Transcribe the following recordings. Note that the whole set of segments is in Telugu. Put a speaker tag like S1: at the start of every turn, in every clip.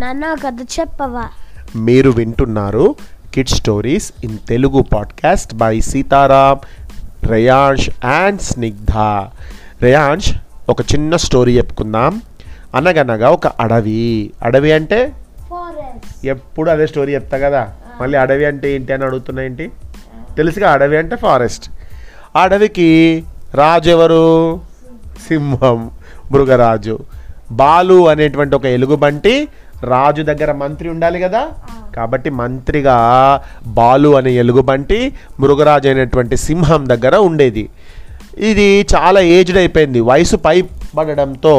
S1: నాన్న కథ చెప్పవా?
S2: మీరు వింటున్నారు kid stories in Telugu podcast by Sitaram Reyansh and Snigdha Reyansh ఒక చిన్న స్టోరీ చెప్పుకుందాం. అనగనగా ఒక అడవి. అడవి అంటే? ఎప్పుడు అదే స్టోరీ చెప్తా కదా? మళ్ళీ అడవి అంటే ఏంటి అని అడుగుతున్నా ఏంటి? తెలుసుగా అడవి అంటే ఫారెస్ట్ ఆ అడవికి రాజు ఎవరు సింహం. మృగరాజు. బాలు అనేటువంటి ఒక ఎలుగుబంటి రాజు దగ్గర మంత్రి ఉండాలి కదా? కాబట్టి మంత్రిగా బాలు అనే ఎలుగుబంటి మృగరాజు అయినటువంటి సింహం దగ్గర ఉండేది. ఇది చాలా ఏజ్డ్ అయిపోయింది. వయసు పై పడడంతో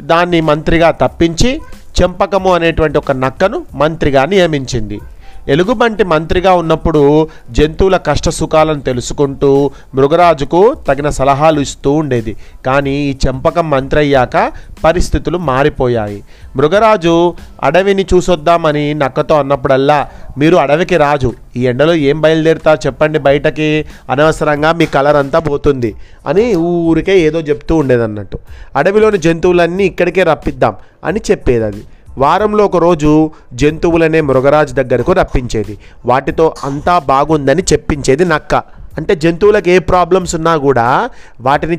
S2: దాన్ని మంత్రిగా తప్పించి చెంపకము అనేటువంటి ఒక నక్కను మంత్రిగా నియమించింది. ఎలుగుబంటి మంత్రిగా ఉన్నప్పుడు జంతువుల కష్ట సుఖాలను తెలుసుకుంటూ మృగరాజుకు తగిన సలహాలు ఇస్తూ ఉండేది. కానీ ఈ చెంపకం మంత్రి అయ్యాక పరిస్థితులు మారిపోయాయి. మృగరాజు అడవిని చూసొద్దామని నక్కతో అన్నప్పుడల్లా మీరు అడవికి రాజు. ఈ ఎండలో ఏం బయలుదేరుతా చెప్పండి బయటకి. అనవసరంగా మీ కలర్ అంతా పోతుంది అని ఊరికే ఏదో చెప్తూ ఉండేదన్నట్టు. అడవిలోని జంతువులన్నీ ఇక్కడికే రప్పిద్దాం అని చెప్పేది అది వారంలో ఒక రోజు జంతువులనే మృగరాజు దగ్గరకు రప్పించేది. వాటితో అంతా బాగుందని చెప్పించేది నక్క. అంటే జంతువులకు ఏ ప్రాబ్లమ్స్ ఉన్నా కూడా వాటిని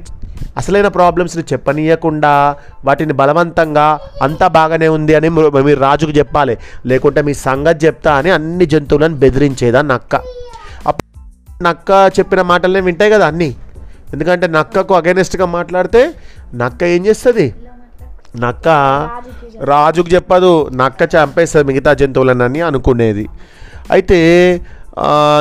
S2: అసలైన ప్రాబ్లమ్స్ని చెప్పనీయకుండా వాటిని బలవంతంగా అంతా బాగానే ఉంది అని మీరు రాజుకు చెప్పాలి. లేకుంటే మీ సంగతి చెప్తా అని అన్ని జంతువులను బెదిరించేదా నక్క. నక్క చెప్పిన మాటలనే వింటాయి కదా అన్నీ. ఎందుకంటే నక్కకు అగైనెస్ట్గా మాట్లాడితే నక్క ఏం చేస్తుంది? నక్క రాజుకు చెప్పదు. నక్క చంపేస్తుంది మిగతా జంతువులనని అనుకునేది. అయితే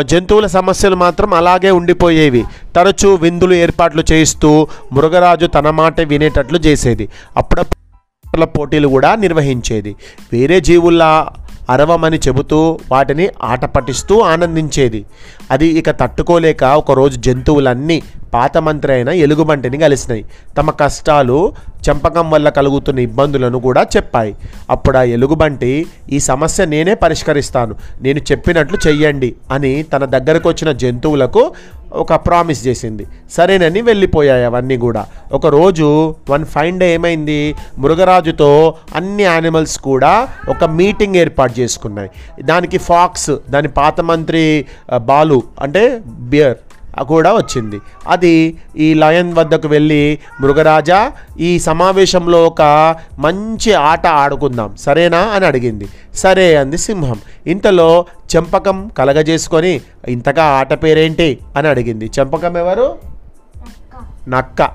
S2: జంతువుల సమస్యలు మాత్రం అలాగే ఉండిపోయేవి. తరచూ విందులు ఏర్పాట్లు చేయిస్తూ మృగరాజు తన మాట వినేటట్లు చేసేది. అప్పుడప్పుడు పోటీలు కూడా నిర్వహించేది. వేరే జీవుల్లా అరవమని చెబుతూ వాటిని ఆట పట్టిస్తూ ఆనందించేది. అది ఇక తట్టుకోలేక ఒకరోజు జంతువులన్నీ పాత మంత్రి అయిన ఎలుగుబంటిని కలిసినాయి. తమ కష్టాలు చెంపకం వల్ల కలుగుతున్న ఇబ్బందులను కూడా చెప్పాయి. అప్పుడు ఆ ఎలుగుబంటి ఈ సమస్య నేనే పరిష్కరిస్తాను. నేను చెప్పినట్లు చెయ్యండి అని తన దగ్గరకు వచ్చిన జంతువులకు ఒక ప్రామిస్ చేసింది. సరేనని వెళ్ళిపోయాయి అవన్నీ కూడా. ఒకరోజు వన్ ఫైన్ డే ఏమైంది? మృగరాజుతో అన్ని యానిమల్స్ కూడా ఒక మీటింగ్ ఏర్పాటు చేసుకున్నాయి. దానికి ఫాక్స్ దాని పాత మంత్రి బాలు అంటే బియర్ కూడా వచ్చింది. అది ఈ లయన్ వద్దకు వెళ్ళి మృగరాజా ఈ సమావేశంలో ఒక మంచి ఆట ఆడుకుందాం సరేనా? అని అడిగింది. సరే అంది సింహం. ఇంతలో చెంపకం కలగజేసుకొని ఇంతగా ఆట పేరేంటి? అని అడిగింది. చెంపకం ఎవరు? నక్క.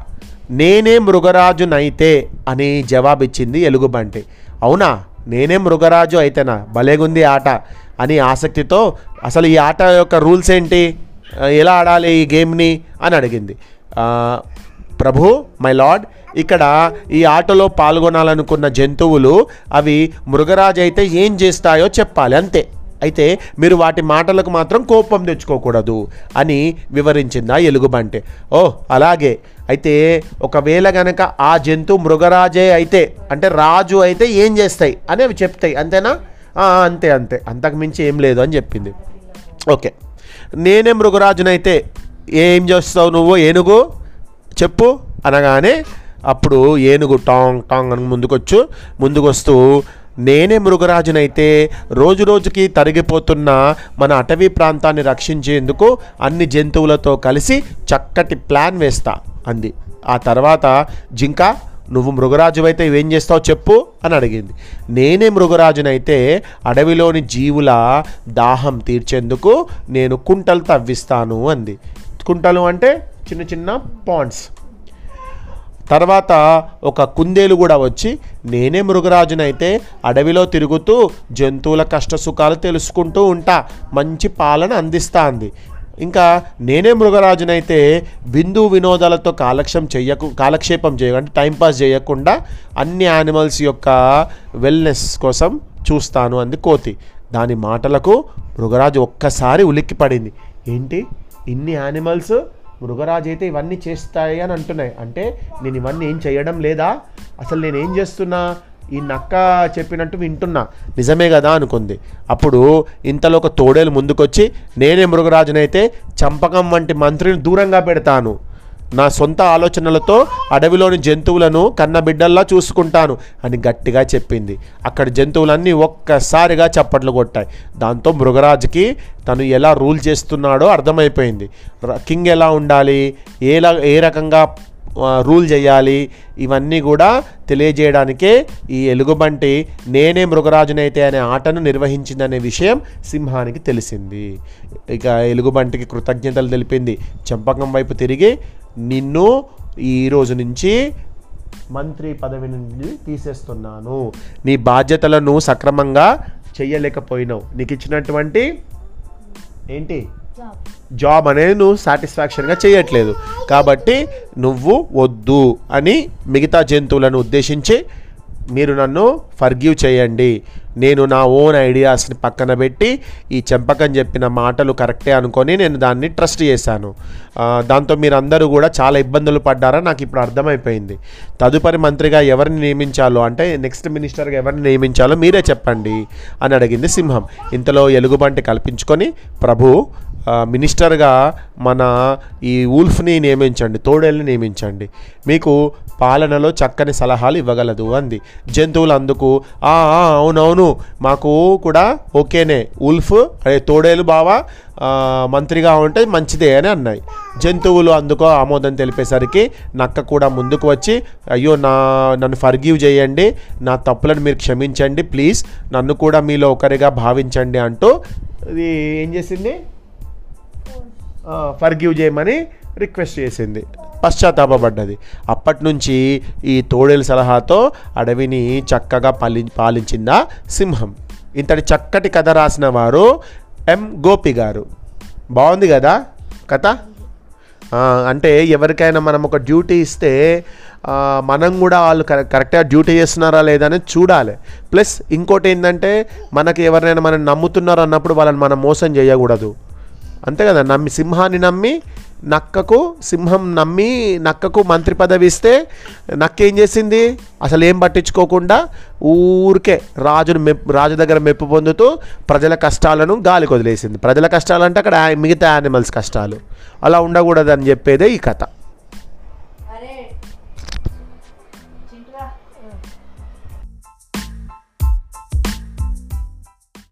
S2: నేనే మృగరాజునైతే అని జవాబిచ్చింది ఎలుగుబంటి. అవునా? నేనే మృగరాజు అయితేనా? భలేగుంది ఆట అని ఆసక్తితో అసలు ఈ ఆట యొక్క రూల్స్ ఏంటి? ఎలా ఆడాలి ఈ గేమ్ని అని అడిగింది. ప్రభు మై లార్డ్ ఇక్కడ ఈ ఆటలో పాల్గొనాలనుకున్న జంతువులు అవి మృగరాజు అయితే ఏం చేస్తాయో చెప్పాలి అంతే. అయితే మీరు వాటి మాటలకు మాత్రం కోపం తెచ్చుకోకూడదు అని వివరించింది ఆ ఎలుగుబంటి. ఓ అలాగే. అయితే ఒకవేళ గనక ఆ జంతు మృగరాజే అయితే అంటే రాజు అయితే ఏం చేస్తాయి అని అవి చెప్తాయి. అంతేనా? అంతే అంతే. అంతకు మించి ఏం లేదు అని చెప్పింది. ఓకే. నేనే మృగరాజునైతే ఏం చేస్తావు నువ్వు? ఏనుగు? చెప్పు అనగానే అప్పుడు ఏనుగు టాంగ్ టాంగ్ అని ముందుకొచ్చు. ముందుకొస్తూ నేనే మృగరాజునైతే రోజు రోజుకి తరిగిపోతున్న మన అటవీ ప్రాంతాన్ని రక్షించేందుకు అన్ని జంతువులతో కలిసి చక్కటి ప్లాన్ వేస్తా అంది. ఆ తర్వాత జింక నువ్వు మృగరాజు అయితే ఇవేం చేస్తావు చెప్పు అని అడిగింది. నేనే మృగరాజునైతే అడవిలోని జీవుల దాహం తీర్చేందుకు నేను కుంటలు తవ్విస్తాను అంది. కుంటలు అంటే చిన్న చిన్న పాండ్స్ తర్వాత ఒక కుందేలు కూడా వచ్చి నేనే మృగరాజునైతే అడవిలో తిరుగుతూ జంతువుల కష్టసుఖాలు తెలుసుకుంటూ ఉంటా మంచి పాలన అందిస్తా అంది. ఇంకా నేనే మృగరాజునైతే బిందు వినోదాలతో కాలక్షం చేయకు కాలక్షేపం చేయ అంటే టైంపాస్ చేయకుండా అన్ని యానిమల్స్ యొక్క వెల్నెస్ కోసం చూస్తాను అంది కోతి. దాని మాటలకు మృగరాజు ఒక్కసారి ఉలిక్కి పడింది. ఏంటి? ఇన్ని యానిమల్స్ మృగరాజు అయితే ఇవన్నీ చేస్తాయి అని అంటున్నాయి. అంటే నేను ఇవన్నీ ఏం చేయడం లేదా? అసలు నేను ఏం చేస్తున్నా? ఈ నక్క చెప్పినట్టు వింటున్నా. నిజమే కదా అనుకుంది. అప్పుడు ఇంతలో ఒక తోడేలు ముందుకొచ్చి నేనే మృగరాజునైతే చంపకం వంటి మంత్రిని దూరంగా పెడతాను. నా సొంత ఆలోచనలతో అడవిలోని జంతువులను కన్నబిడ్డల్లా చూసుకుంటాను అని గట్టిగా చెప్పింది. అక్కడ జంతువులన్నీ ఒక్కసారిగా చప్పట్లు కొట్టాయి. దాంతో మృగరాజుకి తను ఎలా రూల్ చేస్తున్నాడో అర్థమైపోయింది. కింగ్ ఎలా ఉండాలి? ఏలా ఏ రకంగా రూల్ చేయాలి. ఇవన్నీ కూడా తెలియజేయడానికే ఈ ఎలుగుబంటి నేనే మృగరాజునైతే అనే ఆటను నిర్వహించిందనే విషయం సింహానికి తెలిసింది. ఇక ఎలుగుబంటికి కృతజ్ఞతలు తెలిపింది చంపకం వైపు తిరిగి నిన్ను ఈ రోజు నుంచి మంత్రి పదవి నుండి తీసేస్తున్నాను. నీ బాధ్యతలను సక్రమంగా చేయలేకపోయినావు. నీకు ఇచ్చినటువంటి ఏంటి?
S1: జాబ్
S2: అనేది నువ్వు సాటిస్ఫాక్షన్గా చేయట్లేదు. కాబట్టి నువ్వు వద్దు అని మిగతా జంతువులను ఉద్దేశించి మీరు నన్ను ఫర్గివ్ చేయండి. నేను నా ఓన్ ఐడియాస్ని పక్కన పెట్టి ఈ చెంపకం చెప్పిన మాటలు కరెక్టే అనుకొని నేను దాన్ని ట్రస్ట్ చేశాను. దాంతో మీరందరూ కూడా చాలా ఇబ్బందులు పడ్డారా? నాకు ఇప్పుడు అర్థమైపోయింది. తదుపరి మంత్రిగా ఎవరిని నియమించాలో అంటే నెక్స్ట్ మినిస్టర్గా ఎవరిని నియమించాలో మీరే చెప్పండి అని అడిగింది సింహం. ఇంతలో ఎలుగుబంటి కల్పించుకొని ప్రభు మినిస్టర్గా మన ఈ ఊల్ఫ్ని నియమించండి తోడేల్ని నియమించండి. మీకు పాలనలో చక్కని సలహాలు ఇవ్వగలదు అంది. జంతువులు అందుకు "ఆ, అవునవును మాకు కూడా ఓకేనే ఉల్ఫ్ అదే తోడేలు బావా మంత్రిగా ఉంటే మంచిదే అని అన్నాయి. జంతువులు అందుకో ఆమోదం తెలిపేసరికి నక్క కూడా ముందుకు వచ్చి అయ్యో నా నన్ను ఫర్గివ్ చేయండి నా తప్పులను మీరు క్షమించండి ప్లీజ్ నన్ను కూడా మీలో ఒకరిగా భావించండి అంటూ ఇది ఏం చేసింది? ఫర్గివ్ చేయమని రిక్వెస్ట్ చేసింది. పశ్చాత్తాపడ్డది అప్పటి నుంచి ఈ తోడేలు సలహాతో అడవిని చక్కగా పాలి పాలించిందా సింహం. ఇంతటి చక్కటి కథ రాసిన వారు ఎం గోపి గారు. బాగుంది కదా కథ? అంటే ఎవరికైనా మనం ఒక డ్యూటీ ఇస్తే మనం కూడా వాళ్ళు కరె- కరెక్ట్గా డ్యూటీ చేస్తున్నారా లేదా అనేది చూడాలి. ప్లస్ ఇంకోటి ఏంటంటే మనకి ఎవరైనా మనం నమ్ముతున్నారు అన్నప్పుడు వాళ్ళని మనం మోసం చేయకూడదు. అంతే కదా నమ్మి సింహాన్ని నమ్మి నక్కకు సింహం నమ్మి నక్కకు మంత్రి పదవి ఇస్తే నక్క ఏం చేసింది? అసలు ఏం పట్టించుకోకుండా ఊరికే రాజును మెప్పు రాజు దగ్గర మెప్పు పొందుతూ ప్రజల కష్టాలను గాలికి వదిలేసింది. ప్రజల కష్టాలు అంటే అక్కడ మిగతా యానిమల్స్ కష్టాలు. అలా ఉండకూడదని చెప్పేదే ఈ కథ.